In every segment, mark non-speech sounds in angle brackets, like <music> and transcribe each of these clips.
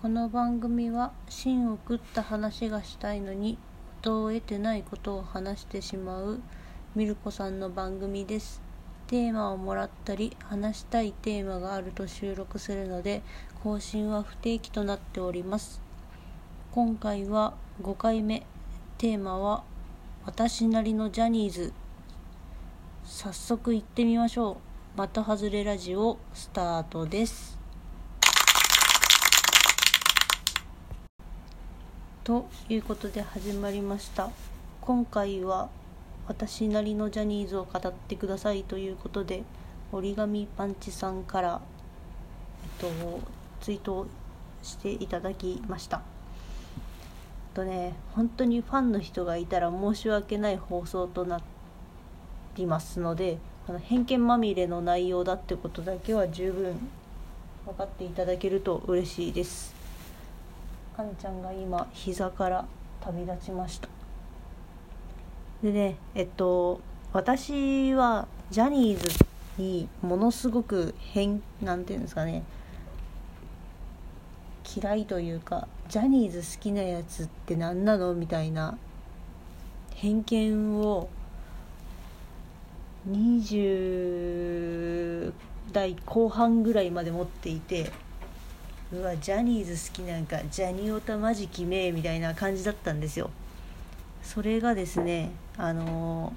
この番組は芯を食った話がしたいのに音を得てないことを話してしまうミルコさんの番組です。テーマをもらったり話したいテーマがあると収録するので更新は不定期となっております。今回は5回目。テーマは私なりのジャニーズ。早速行ってみましょう。的外れラジオスタートです。ということで始まりました。今回は私なりのジャニーズを語ってくださいということで折り紙パンチさんから、えっと、ツイートしていただきました。とね本当にファンの人がいたら申し訳ない放送となりますのであの偏見まみれの内容だってことだけは十分分かっていただけると嬉しいです。あんちゃんが今膝から旅立ちました。でねえっと私はジャニーズにものすごく変なんていうんですかね嫌いというかジャニーズ好きなやつって何なのみたいな偏見を20代後半ぐらいまで持っていてうわジャニーズ好きなんかジャニオタマジキメみたいな感じだったんですよ。それがですねあの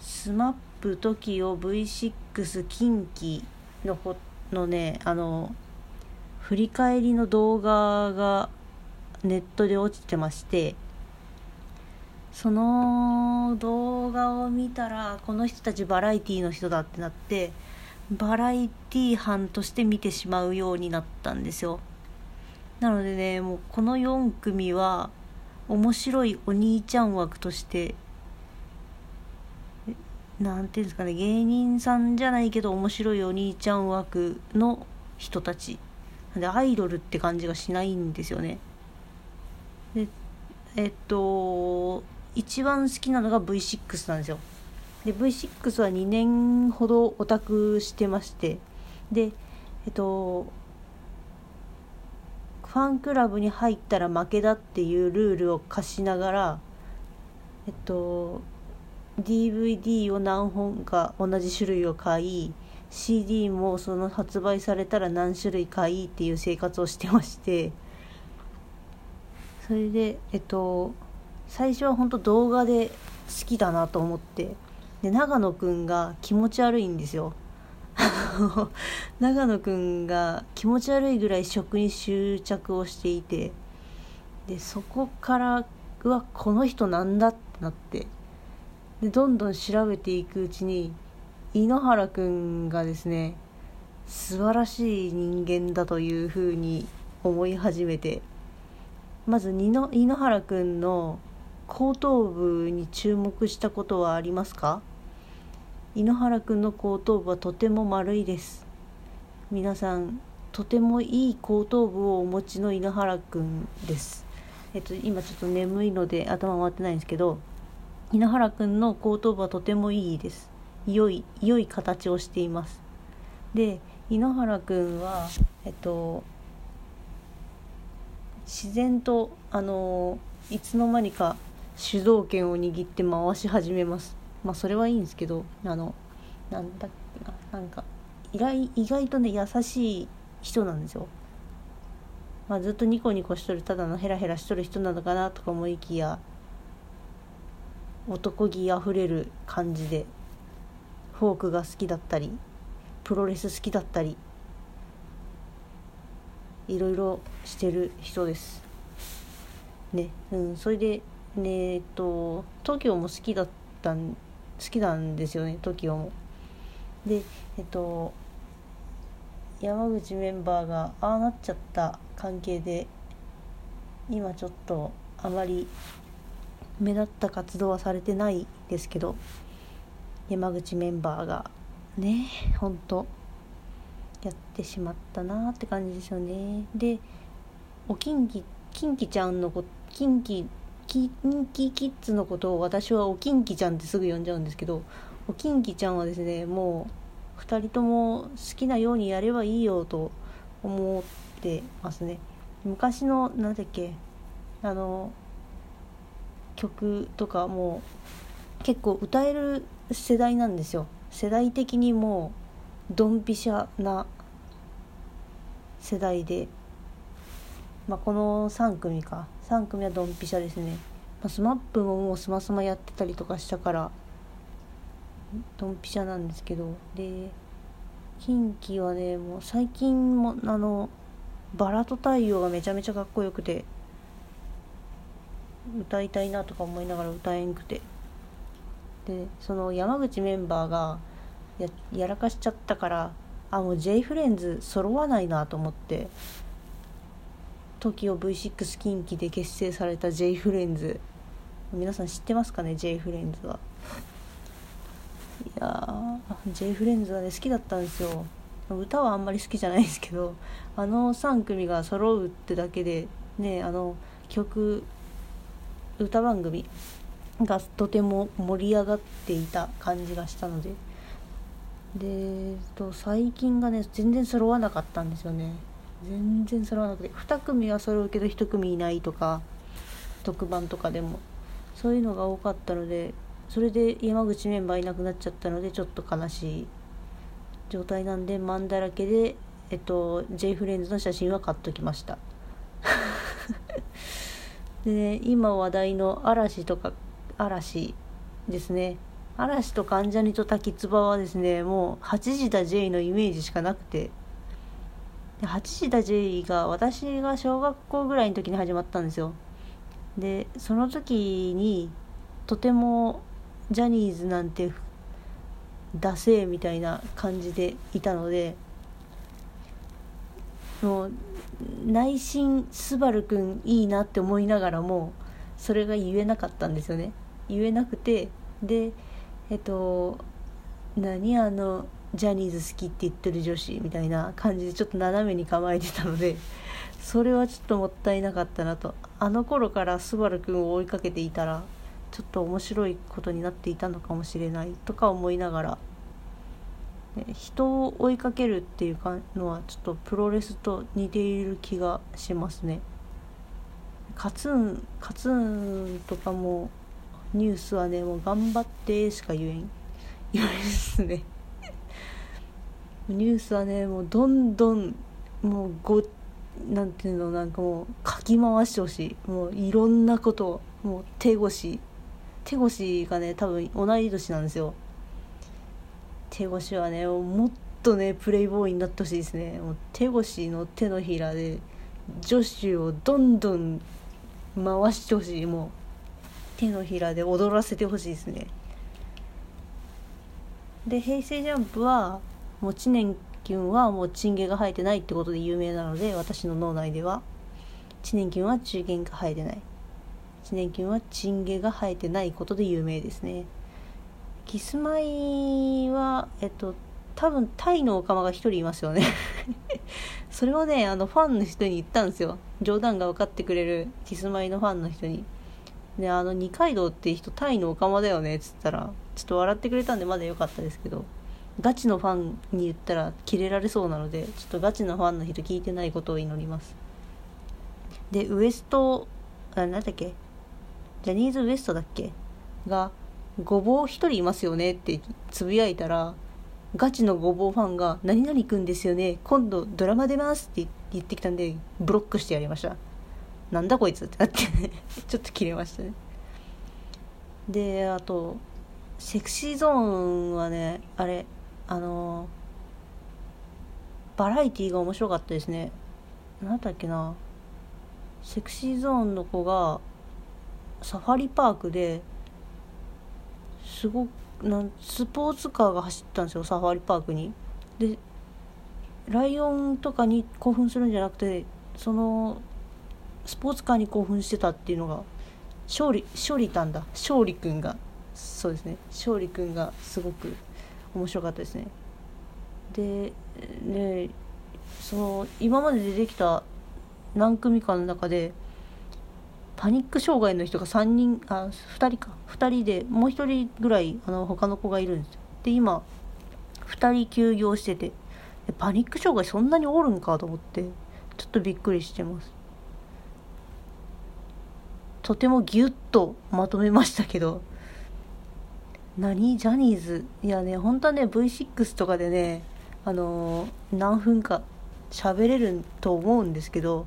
スマップ TOKIO V6 近畿のほのねあの振り返りの動画がネットで落ちてましてその動画を見たらこの人たちバラエティーの人だってなってバラエティ班として見てしまうようになったんですよ。なのでねもうこの4組は面白いお兄ちゃん枠としてなんていうんですかね芸人さんじゃないけど面白いお兄ちゃん枠の人たち。でアイドルって感じがしないんですよね。でえっと一番好きなのが V6 なんですよ。で V6 は2年ほどオタクしてましてでえっとファンクラブに入ったら負けだっていうルールを課しながらえっと DVD を何本か同じ種類を買い CD もその発売されたら何種類買いっていう生活をしてましてそれでえっと最初は本当動画で好きだなと思ってで長野くんが気持ち悪いんですよ。<laughs> 長野くんが気持ち悪いぐらい食に執着をしていてでそこからうわこの人なんだってなってでどんどん調べていくうちに井ノ原くんがですね素晴らしい人間だというふうに思い始めてまず井ノ原くんの後頭部に注目したことはありますか？井ノ原くんの後頭部はとても丸いです。皆さんとてもいい後頭部をお持ちの井ノ原くんです。えっと今ちょっと眠いので頭回ってないんですけど井ノ原くんの後頭部はとてもいいです。良い良い形をしています。で井ノ原くんはえっと自然とあのいつの間にか主導権を握って回し始めます。まあそれはいいんですけどあのなんだっけななんか意外意外とね優しい人なんですよ、まあ、ずっとニコニコしとるただのヘラヘラしとる人なのかなとか思いきや男気あふれる感じでフォークが好きだったりプロレス好きだったりいろいろしてる人です。ね。うんそれでねえっと TOKIO も好きだったん好きなんですよね TOKIO も。でえっと山口メンバーがああなっちゃった関係で今ちょっとあまり目立った活動はされてないですけど山口メンバーがねほんとやってしまったなって感じですよね。でおきんききんきちゃんのこキンキキンキキッズのことを私はおきんきちゃんってすぐ呼んじゃうんですけどおきんきちゃんはですねもう2人とも好きなようにやればいいよと思ってますね。昔のなんだっけあの曲とかも結構歌える世代なんですよ。世代的にもうドンピシャな世代で、まあ、この3組か。3組はドンピシャですね、まあ、 SMAP ももうスマスマやってたりとかしたからドンピシャなんですけど。で近畿はねもう最近もあのバラと太陽がめちゃめちゃかっこよくて歌いたいなとか思いながら歌えんくて。でその山口メンバーがややらかしちゃったからあもう J フレンズ揃わないなと思って。TOKIOV6 近畿で結成された J フレンズ皆さん知ってますかね？J フレンズは。いや J フレンズはね好きだったんですよ。歌はあんまり好きじゃないですけどあの3組が揃うってだけでねあの曲歌番組がとても盛り上がっていた感じがしたので。でと最近がね全然揃わなかったんですよね。全然揃わなくて。2組は揃うけど1組いないとか特番とかでも。そういうのが多かったのでそれで山口メンバーいなくなっちゃったのでちょっと悲しい状態なんでマンだらけでえっと J フレンズの写真は買っときました。<laughs> でね今話題の嵐とか嵐ですね。嵐と関ジャニと滝つばはですねもう8時だ J のイメージしかなくて。で8時だ J が私が小学校ぐらいの時に始まったんですよ。でその時にとてもジャニーズなんてダセーみたいな感じでいたのでもう内心スバルくんいいなって思いながらもそれが言えなかったんですよね。言えなくてでえっと何あのジャニーズ好きって言ってる女子みたいな感じでちょっと斜めに構えてたので <laughs> それはちょっともったいなかったなと。あの頃からスバルくんを追いかけていたらちょっと面白いことになっていたのかもしれないとか思いながら人を追いかけるっていうのはちょっとプロレスと似ている気がしますね。カツンカツンとかもニュースはねもう頑張ってしか言えん。言われですね。ニュースはねもうどんどんもうごなんていうのなんかもうかき回してほしい。もういろんなこともう手越手越がね多分同い年なんですよ。手越はねもっとねプレイボーイになってほしいですね。もう手越の手のひらで女子をどんどん回してほしい。もう手のひらで踊らせてほしいですね。で平成ジャンプはもう知念君はもうチンゲが生えてないってことで有名なので私の脳内では。知念君は中元が生えてない。知念君はチンゲが生えてないことで有名ですね。キスマイはえっと多分タイのオカマが1人いますよね。<laughs> それをねあのファンの人に言ったんですよ。冗談が分かってくれるキスマイのファンの人に。であの二階堂って人タイのオカマだよねっつったらちょっと笑ってくれたんでまだ良かったですけど。ガチのファンに言ったらキレられそうなのでちょっとガチのファンの人聞いてないことを祈ります。でウエストあ何だっけ？ジャニーズ WEST だっけ？がごぼう一人いますよね？ってつぶやいたらガチのごぼうファンが「何々くんですよね？今度ドラマ出ます」って言ってきたんでブロックしてやりました。なんだこいつってなって <laughs> ちょっと切れましたね。であとセクシーゾーンはねあれあのバラエティーが面白かったですね。何だっけな。セクシーゾーンの子がサファリパークですごくなんスポーツカーが走ったんですよサファリパークに。でライオンとかに興奮するんじゃなくてそのスポーツカーに興奮してたっていうのが勝利勝利たんだ。勝利くんが。そうですね。勝利くんがすごく面白かったですね。でねその今まで出てきた何組かの中でパニック障害の人が3人あ2人か。2人でもう1人ぐらいあの他の子がいるんですよ。で今2人休業しててパニック障害そんなにおるんかと思ってちょっとびっくりしてます。とてもギュッとまとめましたけど何？ジャニーズ？いやね本当はね V6 とかでねあのー何分か喋れると思うんですけど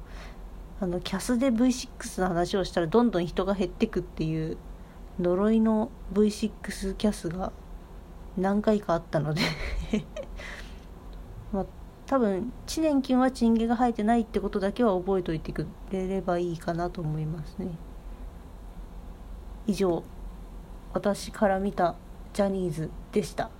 あのキャスで V6 の話をしたらどんどん人が減ってくっていう呪いの V6 キャスが何回かあったので。<laughs> まあ多分知念金はチンゲが生えてないってことだけは覚えておいてくれればいいかなと思いますね。以上。私から見たジャニーズでした。